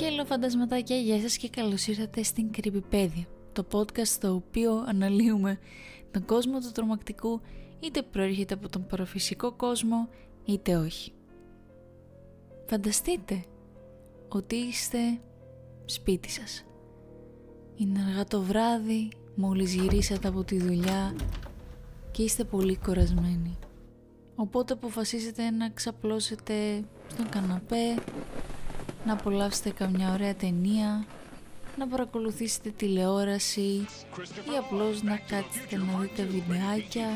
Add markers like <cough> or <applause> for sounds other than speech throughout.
Hello φαντασματάκια, γεια σας και καλώς ήρθατε στην Κρυπηπέδια, το podcast στο οποίο αναλύουμε τον κόσμο του τρομακτικού είτε προέρχεται από τον παραφυσικό κόσμο είτε όχι. Φανταστείτε ότι είστε σπίτι σας. Είναι αργά το βράδυ, μόλις γυρίσατε από τη δουλειά και είστε πολύ κορασμένοι. Οπότε αποφασίζετε να ξαπλώσετε στον καναπέ, να απολαύσετε καμιά ωραία ταινία, να παρακολουθήσετε τηλεόραση ή απλώς να κάτσετε να δείτε βιντεάκια.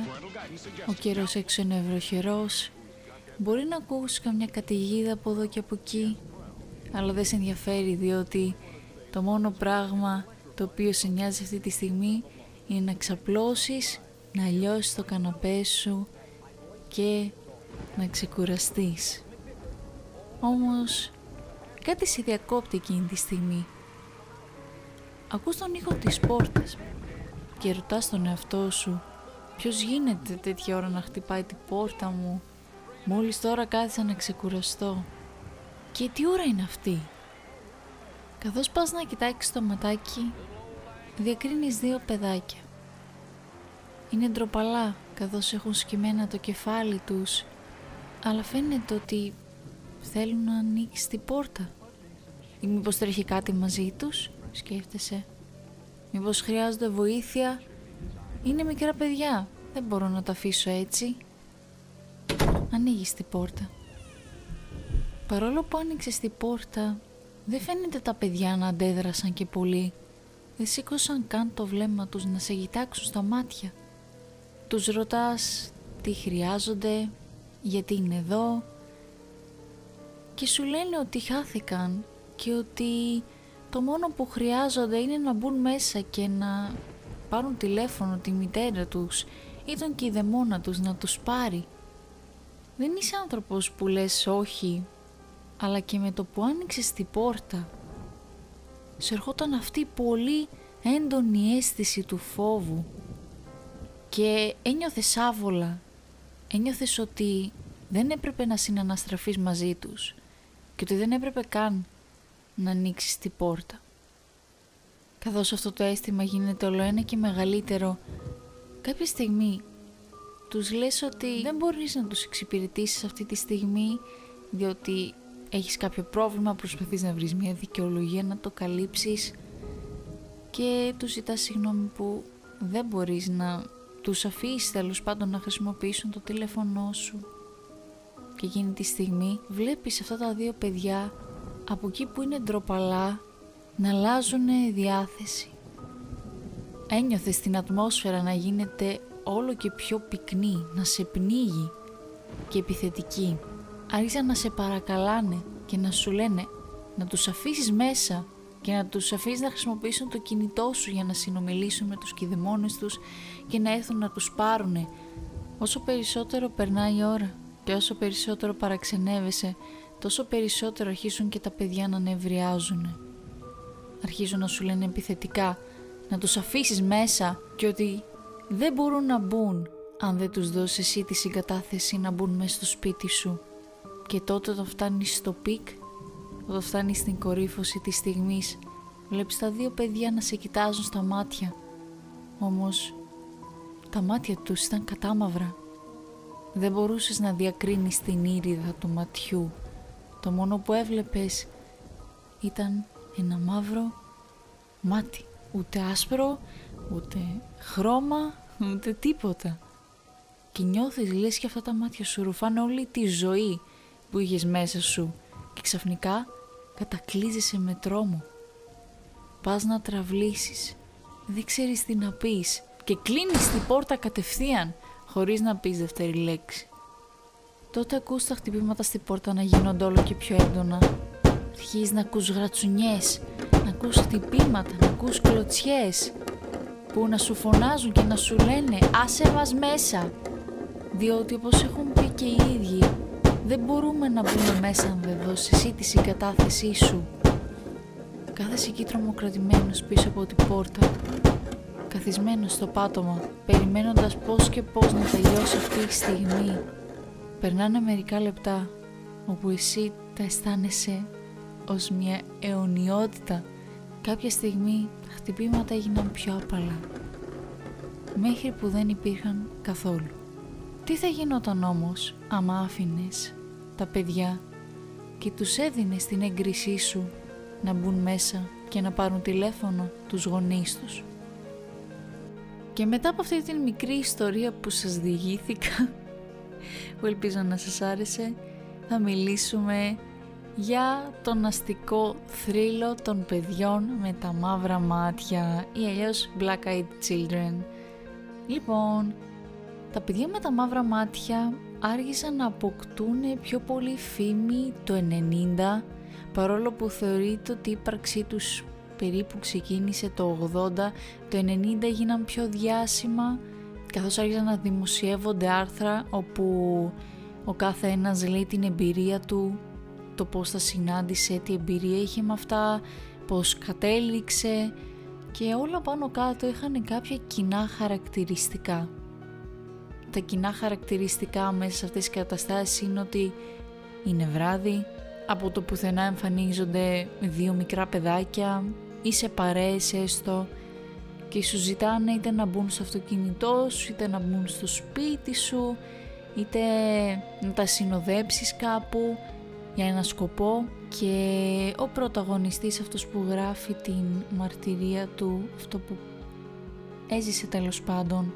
Ο καιρός έξω είναι ευρωχερός. Μπορεί να ακούσει καμιά καταιγίδα από εδώ και από εκεί, αλλά δεν σε ενδιαφέρει διότι το μόνο πράγμα το οποίο σε νοιάζει αυτή τη στιγμή είναι να ξαπλώσεις, να λιώσεις το καναπέ σου και να ξεκουραστείς. Όμως κάτι σε διακόπτει εκείνη τη στιγμή. Ακούς τον ήχο της πόρτας και ρωτάς τον εαυτό σου ποιος γίνεται τέτοια ώρα να χτυπάει την πόρτα μου; Μόλις τώρα κάθισα να ξεκουραστώ και τι ώρα είναι αυτή; Καθώς πας να κοιτάξεις το ματάκι διακρίνεις δύο παιδάκια. Είναι ντροπαλά καθώς έχουν σκυμμένα το κεφάλι τους αλλά φαίνεται ότι θέλουν να ανοίξει την πόρτα. Ή μήπως τρέχει κάτι μαζί τους σκέφτεσαι. Μήπως χρειάζονται βοήθεια. Είναι μικρά παιδιά. Δεν μπορώ να τα αφήσω έτσι. Ανοίγεις την πόρτα. Παρόλο που άνοιξες την πόρτα δεν φαίνεται τα παιδιά να αντέδρασαν και πολύ. Δεν σήκωσαν καν το βλέμμα τους να σε κοιτάξουν στα μάτια. Τους ρωτάς τι χρειάζονται, γιατί είναι εδώ και σου λένε ότι χάθηκαν και ότι το μόνο που χρειάζονται είναι να μπουν μέσα και να πάρουν τηλέφωνο τη μητέρα τους ή τον κηδεμόνα τους να τους πάρει. Δεν είσαι άνθρωπος που λες όχι, αλλά και με το που άνοιξες την πόρτα σε ερχόταν αυτή πολύ έντονη αίσθηση του φόβου και ένιωθες άβολα, ένιωθες ότι δεν έπρεπε να συναναστραφείς μαζί τους και ότι δεν έπρεπε καν να ανοίξεις την πόρτα. Καθώς αυτό το αίσθημα γίνεται όλο ένα και μεγαλύτερο, κάποια στιγμή τους λες ότι δεν μπορείς να τους εξυπηρετήσεις αυτή τη στιγμή διότι έχεις κάποιο πρόβλημα, προσπαθείς να βρεις μια δικαιολογία να το καλύψεις και τους ζητάς συγγνώμη που δεν μπορείς να τους αφήσεις τέλος πάντων να χρησιμοποιήσουν το τηλέφωνό σου. Και εκείνη τη στιγμή βλέπεις αυτά τα δύο παιδιά από εκεί που είναι ντροπαλά να αλλάζουν διάθεση. Ένιωθες την ατμόσφαιρα να γίνεται όλο και πιο πυκνή, να σε πνίγει και επιθετική. Άρχισαν να σε παρακαλάνε και να σου λένε να τους αφήσεις μέσα και να τους αφήσεις να χρησιμοποιήσουν το κινητό σου για να συνομιλήσουν με τους κηδεμόνες τους και να έρθουν να τους πάρουν. Όσο περισσότερο περνάει η ώρα και όσο περισσότερο παραξενεύεσαι, τόσο περισσότερο αρχίζουν και τα παιδιά να νευριάζουν. Αρχίζουν να σου λένε επιθετικά, να τους αφήσεις μέσα και ότι δεν μπορούν να μπουν αν δεν τους δώσεις εσύ τη συγκατάθεση να μπουν μέσα στο σπίτι σου. Και τότε το φτάνεις στο peak όταν φτάνεις στην κορύφωση της στιγμής, βλέπεις τα δύο παιδιά να σε κοιτάζουν στα μάτια. Όμως, τα μάτια τους ήταν κατάμαυρα. Δεν μπορούσες να διακρίνεις την ίριδα του ματιού. Το μόνο που έβλεπες ήταν ένα μαύρο μάτι. Ούτε άσπρο, ούτε χρώμα, ούτε τίποτα. Και νιώθεις λες και αυτά τα μάτια σου ρουφάνε όλη τη ζωή που είχες μέσα σου και ξαφνικά κατακλείζεσαι με τρόμο. Πας να τραβλήσεις, δεν ξέρεις τι να πεις και κλείνεις την πόρτα κατευθείαν χωρίς να πεις δεύτερη λέξη. Τότε ακούς τα χτυπήματα στην πόρτα να γίνονται όλο και πιο έντονα. Αρχίζεις να ακούς γρατσουνιές, να ακούς χτυπήματα, να ακούς κλωτσιές που να σου φωνάζουν και να σου λένε «Άσε μας μέσα» διότι όπως έχουν πει και οι ίδιοι δεν μπορούμε να μπούμε μέσα αν δεν δώσεις εσύ τη συγκατάθεσή σου. Κάθεσαι εκεί τρομοκρατημένος πίσω από την πόρτα, καθισμένος στο πάτωμα, περιμένοντας πώς και πώς να τελειώσει αυτή η στιγμή. Περνάνε μερικά λεπτά, όπου εσύ τα αισθάνεσαι ως μια αιωνιότητα. Κάποια στιγμή τα χτυπήματα έγιναν πιο απαλά. Μέχρι που δεν υπήρχαν καθόλου. Τι θα γινόταν όμως άμα άφηνες τα παιδιά και τους έδινες την έγκρισή σου να μπουν μέσα και να πάρουν τηλέφωνο τους γονείς τους; Και μετά από αυτή την μικρή ιστορία που σας διηγήθηκα, που ελπίζω να σας άρεσε, θα μιλήσουμε για τον αστικό θρύλο των παιδιών με τα μαύρα μάτια ή αλλιώς Black Eyed Children. Λοιπόν, τα παιδιά με τα μαύρα μάτια άργησαν να αποκτούν πιο πολύ φήμη το 90 παρόλο που θεωρείται ότι η ύπαρξή τους περίπου ξεκίνησε το 80, το 90 έγιναν πιο διάσημα καθώς άρχισαν να δημοσιεύονται άρθρα όπου ο κάθε ένας λέει την εμπειρία του, το πώς θα συνάντησε, τι εμπειρία είχε με αυτά, πώς κατέληξε και όλα πάνω κάτω είχαν κάποια κοινά χαρακτηριστικά. Τα κοινά χαρακτηριστικά μέσα σε αυτές τις καταστάσεις είναι ότι είναι βράδυ, από το πουθενά εμφανίζονται δύο μικρά παιδάκια ή σε παρέες έστω και σου ζητάνε είτε να μπουν στο αυτοκίνητό σου είτε να μπουν στο σπίτι σου είτε να τα συνοδέψεις κάπου για ένα σκοπό και ο πρωταγωνιστής αυτός που γράφει την μαρτυρία του αυτό που έζησε τέλος πάντων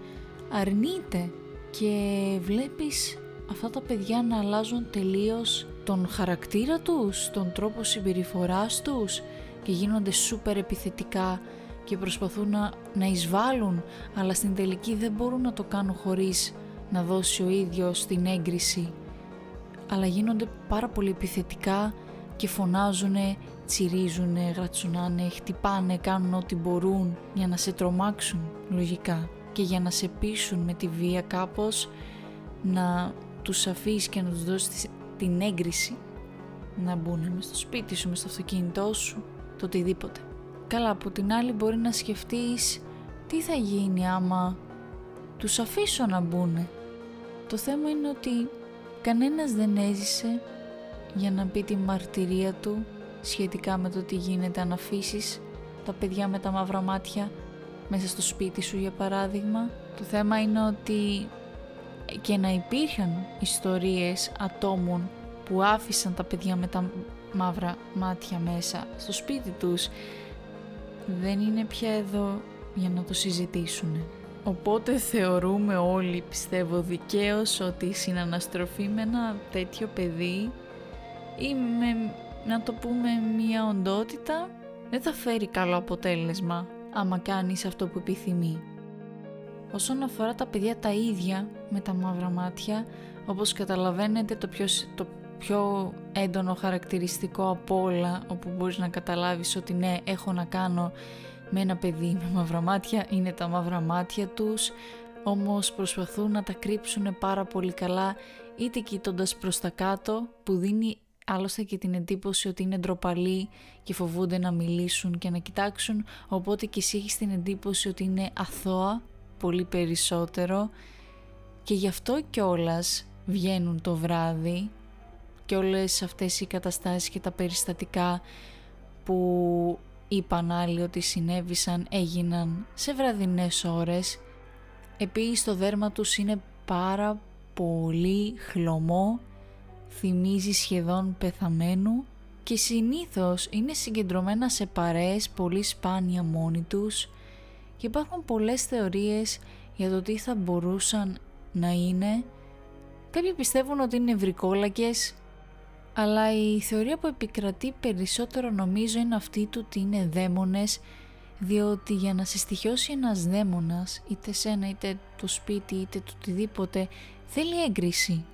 αρνείται και βλέπεις αυτά τα παιδιά να αλλάζουν τελείως τον χαρακτήρα τους, τον τρόπο συμπεριφοράς τους και γίνονται σούπερ επιθετικά και προσπαθούν να, να εισβάλλουν αλλά στην τελική δεν μπορούν να το κάνουν χωρίς να δώσει ο ίδιος την έγκριση. Αλλά γίνονται πάρα πολύ επιθετικά και φωνάζουνε, τσιρίζουνε, γρατσουνάνε, χτυπάνε, κάνουν ό,τι μπορούν για να σε τρομάξουν λογικά. Και για να σε πείσουν με τη βία κάπως να τους αφήσεις και να τους δώσεις την έγκριση να μπουν μες στο σπίτι σου, μες στο αυτοκίνητό σου, το οτιδήποτε. Καλά, από την άλλη μπορεί να σκεφτείς τι θα γίνει άμα τους αφήσω να μπουν. Το θέμα είναι ότι κανένας δεν έζησε για να πει τη μαρτυρία του σχετικά με το τι γίνεται αν αφήσεις τα παιδιά με τα μαύρα μάτια μέσα στο σπίτι σου για παράδειγμα. Το θέμα είναι ότι και να υπήρχαν ιστορίες ατόμων που άφησαν τα παιδιά με τα μαύρα μάτια μέσα στο σπίτι τους δεν είναι πια εδώ για να το συζητήσουν. Οπότε θεωρούμε όλοι, πιστεύω δικαίως, ότι η συναναστροφή με ένα τέτοιο παιδί ή με, να το πούμε, μια οντότητα δεν θα φέρει καλό αποτέλεσμα άμα κάνεις αυτό που επιθυμεί. Όσον αφορά τα παιδιά τα ίδια με τα μαύρα μάτια, όπως καταλαβαίνετε το πιο, το πιο έντονο χαρακτηριστικό από όλα, όπου μπορείς να καταλάβεις ότι ναι, έχω να κάνω με ένα παιδί με μαύρα μάτια, είναι τα μαύρα μάτια τους, όμως προσπαθούν να τα κρύψουν πάρα πολύ καλά, είτε κοιτώντας προς τα κάτω, που δίνει άλλωστε και την εντύπωση ότι είναι ντροπαλοί και φοβούνται να μιλήσουν και να κοιτάξουν, οπότε και εσύ έχεις την εντύπωση ότι είναι αθώα πολύ περισσότερο και γι' αυτό κιόλας βγαίνουν το βράδυ και όλες αυτές οι καταστάσεις και τα περιστατικά που είπαν άλλοι ότι συνέβησαν έγιναν σε βραδινές ώρες επίσης το δέρμα τους είναι πάρα πολύ χλωμό θυμίζει σχεδόν πεθαμένου και συνήθως είναι συγκεντρωμένα σε παρέες πολύ σπάνια μόνοι τους και υπάρχουν πολλές θεωρίες για το τι θα μπορούσαν να είναι. Κάποιοι πιστεύουν ότι είναι βρικόλακες, αλλά η θεωρία που επικρατεί περισσότερο νομίζω είναι αυτή του ότι είναι δαίμονες, διότι για να σε στοιχειώσει ένας δαίμονας, είτε σένα είτε το σπίτι είτε το οτιδήποτε, θέλει έγκριση.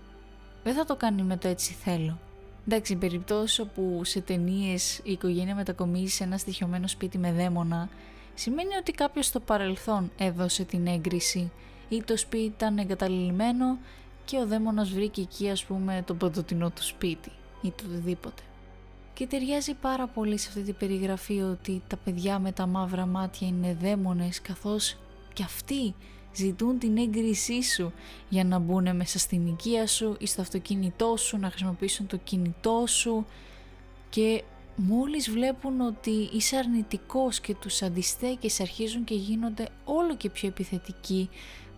Δεν θα το κάνει με το έτσι θέλω. Εντάξει, περιπτώσεις όπου σε ταινίες η οικογένεια μετακομίζει σε ένα στοιχειωμένο σπίτι με δαίμονα, σημαίνει ότι κάποιος στο παρελθόν έδωσε την έγκριση ή το σπίτι ήταν εγκαταλειμμένο και ο δαίμονας βρήκε εκεί ας πούμε το παντοτινό του σπίτι ή το οτιδήποτε. Και ταιριάζει πάρα πολύ σε αυτή την περιγραφή ότι τα παιδιά με τα μαύρα μάτια είναι δαίμονες καθώς και αυτοί ζητούν την έγκρισή σου για να μπουν μέσα στην οικία σου ή στο αυτοκίνητό σου, να χρησιμοποιήσουν το κινητό σου και μόλις βλέπουν ότι είσαι αρνητικός και τους αντιστέκεις αρχίζουν και γίνονται όλο και πιο επιθετικοί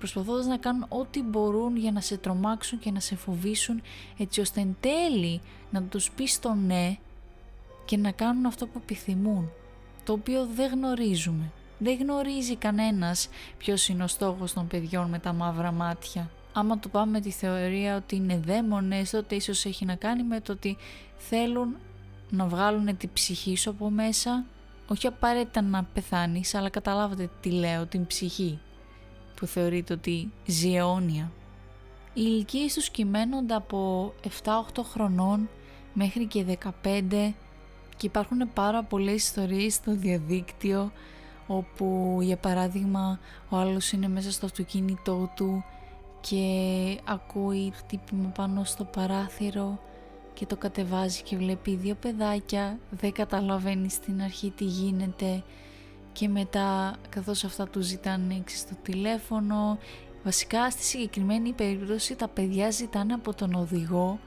προσπαθώντας να κάνουν ό,τι μπορούν για να σε τρομάξουν και να σε φοβήσουν έτσι ώστε εν τέλει να τους πεις το ναι και να κάνουν αυτό που επιθυμούν το οποίο δεν γνωρίζουμε. Δεν γνωρίζει κανένας ποιος είναι ο στόχος των παιδιών με τα μαύρα μάτια. Άμα το πάμε με τη θεωρία ότι είναι δαίμονες, τότε ίσως έχει να κάνει με το ότι θέλουν να βγάλουν την ψυχή σου από μέσα, όχι απαραίτητα να πεθάνεις, αλλά καταλάβατε τι λέω, την ψυχή, που θεωρείται ότι ζει αιώνια. Οι ηλικίες τους κυμαίνονται από 7-8 χρονών μέχρι και 15 και υπάρχουν πάρα πολλές ιστορίες στο διαδίκτυο όπου για παράδειγμα ο άλλος είναι μέσα στο αυτοκίνητό του και ακούει χτύπημα πάνω στο παράθυρο και το κατεβάζει και βλέπει δύο παιδάκια, δεν καταλαβαίνει στην αρχή τι γίνεται και μετά καθώς αυτά του ζητάνε έξι στο τηλέφωνο βασικά στη συγκεκριμένη περίπτωση τα παιδιά ζητάνε από τον οδηγό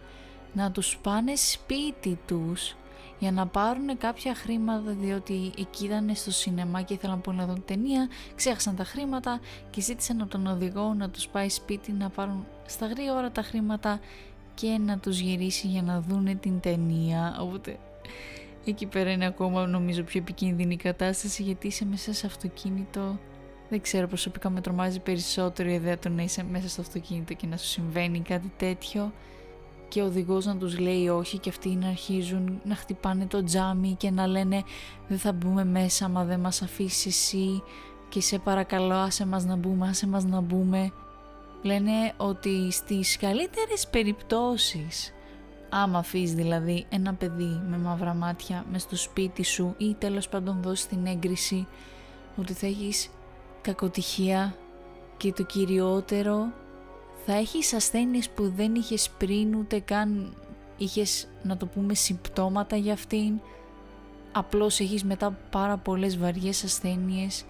να τους πάνε σπίτι τους για να πάρουν κάποια χρήματα διότι εκεί ήταν στο σινεμά και ήθελαν πολύ να δουν ταινία, ξέχασαν τα χρήματα και ζήτησαν από τον οδηγό να τους πάει σπίτι να πάρουν στα γρήγορα τα χρήματα και να τους γυρίσει για να δούνε την ταινία. Οπότε εκεί πέρα είναι ακόμα νομίζω πιο επικίνδυνη η κατάσταση γιατί είσαι μέσα σε αυτοκίνητο. Δεν ξέρω προσωπικά με τρομάζει περισσότερο η ιδέα του να είσαι μέσα στο αυτοκίνητο και να σου συμβαίνει κάτι τέτοιο. Και ο οδηγός να τους λέει όχι και αυτοί να αρχίζουν να χτυπάνε το τζάμι και να λένε δεν θα μπούμε μέσα μα δεν μας αφήσεις εσύ και σε παρακαλώ άσε μας να μπούμε, άσε μας να μπούμε. Λένε ότι στις καλύτερες περιπτώσεις άμα αφήσεις δηλαδή ένα παιδί με μαύρα μάτια μες στο σπίτι σου ή τέλος πάντων δώσεις την έγκριση ότι θα έχεις κακοτυχία και το κυριότερο θα έχεις ασθένειες που δεν είχες πριν ούτε καν είχες να το πούμε συμπτώματα για αυτήν. Απλώς έχεις μετά πάρα πολλές βαριές ασθένειες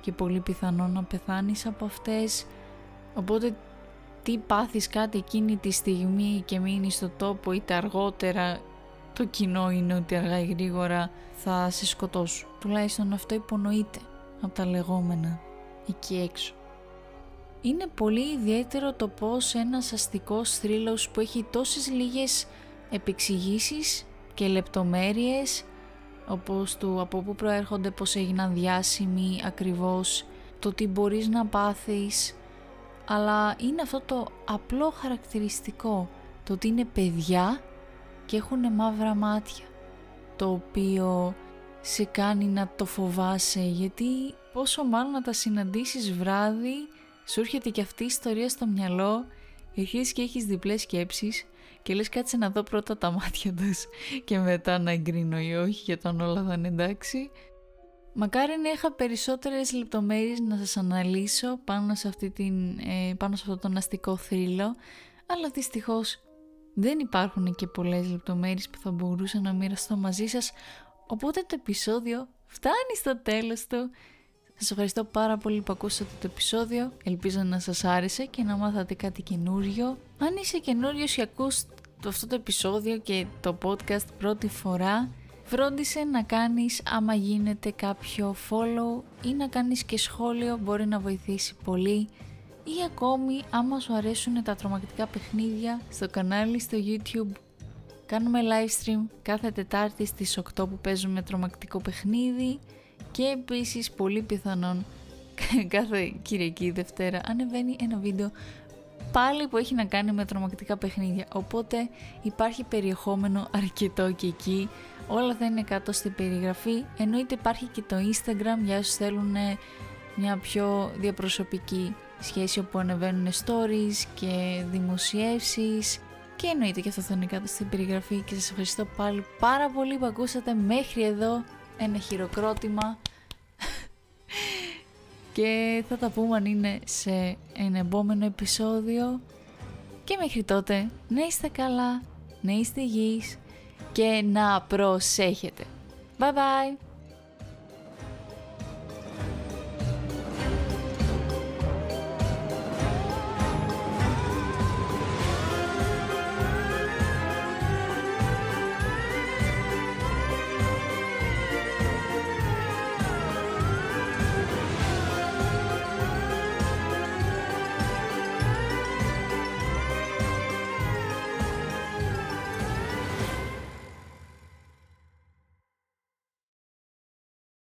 και πολύ πιθανό να πεθάνεις από αυτές. Οπότε τι πάθεις κάτι εκείνη τη στιγμή και μείνεις στο τόπο είτε αργότερα το κοινό είναι ότι αργά ή γρήγορα θα σε σκοτώσουν. Τουλάχιστον αυτό υπονοείται από τα λεγόμενα εκεί έξω. Είναι πολύ ιδιαίτερο το πως ένας αστικός θρύλος που έχει τόσες λίγες επεξηγήσεις και λεπτομέρειες όπως του από πού προέρχονται, πως έγιναν διάσημοι ακριβώς, το τι μπορείς να πάθεις αλλά είναι αυτό το απλό χαρακτηριστικό το ότι είναι παιδιά και έχουν μαύρα μάτια το οποίο σε κάνει να το φοβάσαι γιατί πόσο μάλλον να τα συναντήσεις βράδυ σου έρχεται και αυτή η ιστορία στο μυαλό, αρχίζεις και έχεις διπλές σκέψεις και λες κάτσε να δω πρώτα τα μάτια τους και μετά να εγκρίνω ή όχι για τον όλα θα είναι εντάξει. Μακάρι να είχα περισσότερες λεπτομέρειες να σας αναλύσω πάνω σε, αυτή την, ε, πάνω σε αυτό τον αστικό θρύλο, αλλά δυστυχώς δεν υπάρχουν και πολλές λεπτομέρειες που θα μπορούσα να μοιραστώ μαζί σας, οπότε το επεισόδιο φτάνει στο τέλος του. Σας ευχαριστώ πάρα πολύ που ακούσατε το επεισόδιο, ελπίζω να σας άρεσε και να μάθατε κάτι καινούριο. Αν είσαι καινούριος και ακούς αυτό το επεισόδιο και το podcast πρώτη φορά, φρόντισε να κάνεις άμα γίνεται κάποιο follow ή να κάνεις και σχόλιο, μπορεί να βοηθήσει πολύ. Ή ακόμη άμα σου αρέσουν τα τρομακτικά παιχνίδια στο κανάλι στο YouTube. Κάνουμε live stream κάθε Τετάρτη στις 8 που παίζουμε τρομακτικό παιχνίδι και επίσης πολύ πιθανόν <laughs> κάθε Κυριακή Δευτέρα ανεβαίνει ένα βίντεο πάλι που έχει να κάνει με τρομακτικά παιχνίδια. Οπότε υπάρχει περιεχόμενο αρκετό και εκεί όλα θα είναι κάτω στην περιγραφή. Εννοείται υπάρχει και το Instagram για όσους θέλουν μια πιο διαπροσωπική σχέση όπου ανεβαίνουν stories και δημοσιεύσεις. Και εννοείται και αυτό θα είναι κάτω στην περιγραφή. Και σας ευχαριστώ πάλι πάρα πολύ που ακούσατε μέχρι εδώ ένα χειροκρότημα. <laughs> Και θα τα πούμε αν είναι σε ένα επόμενο επεισόδιο. Και μέχρι τότε να είστε καλά, να είστε υγιείς και να προσέχετε. Bye bye!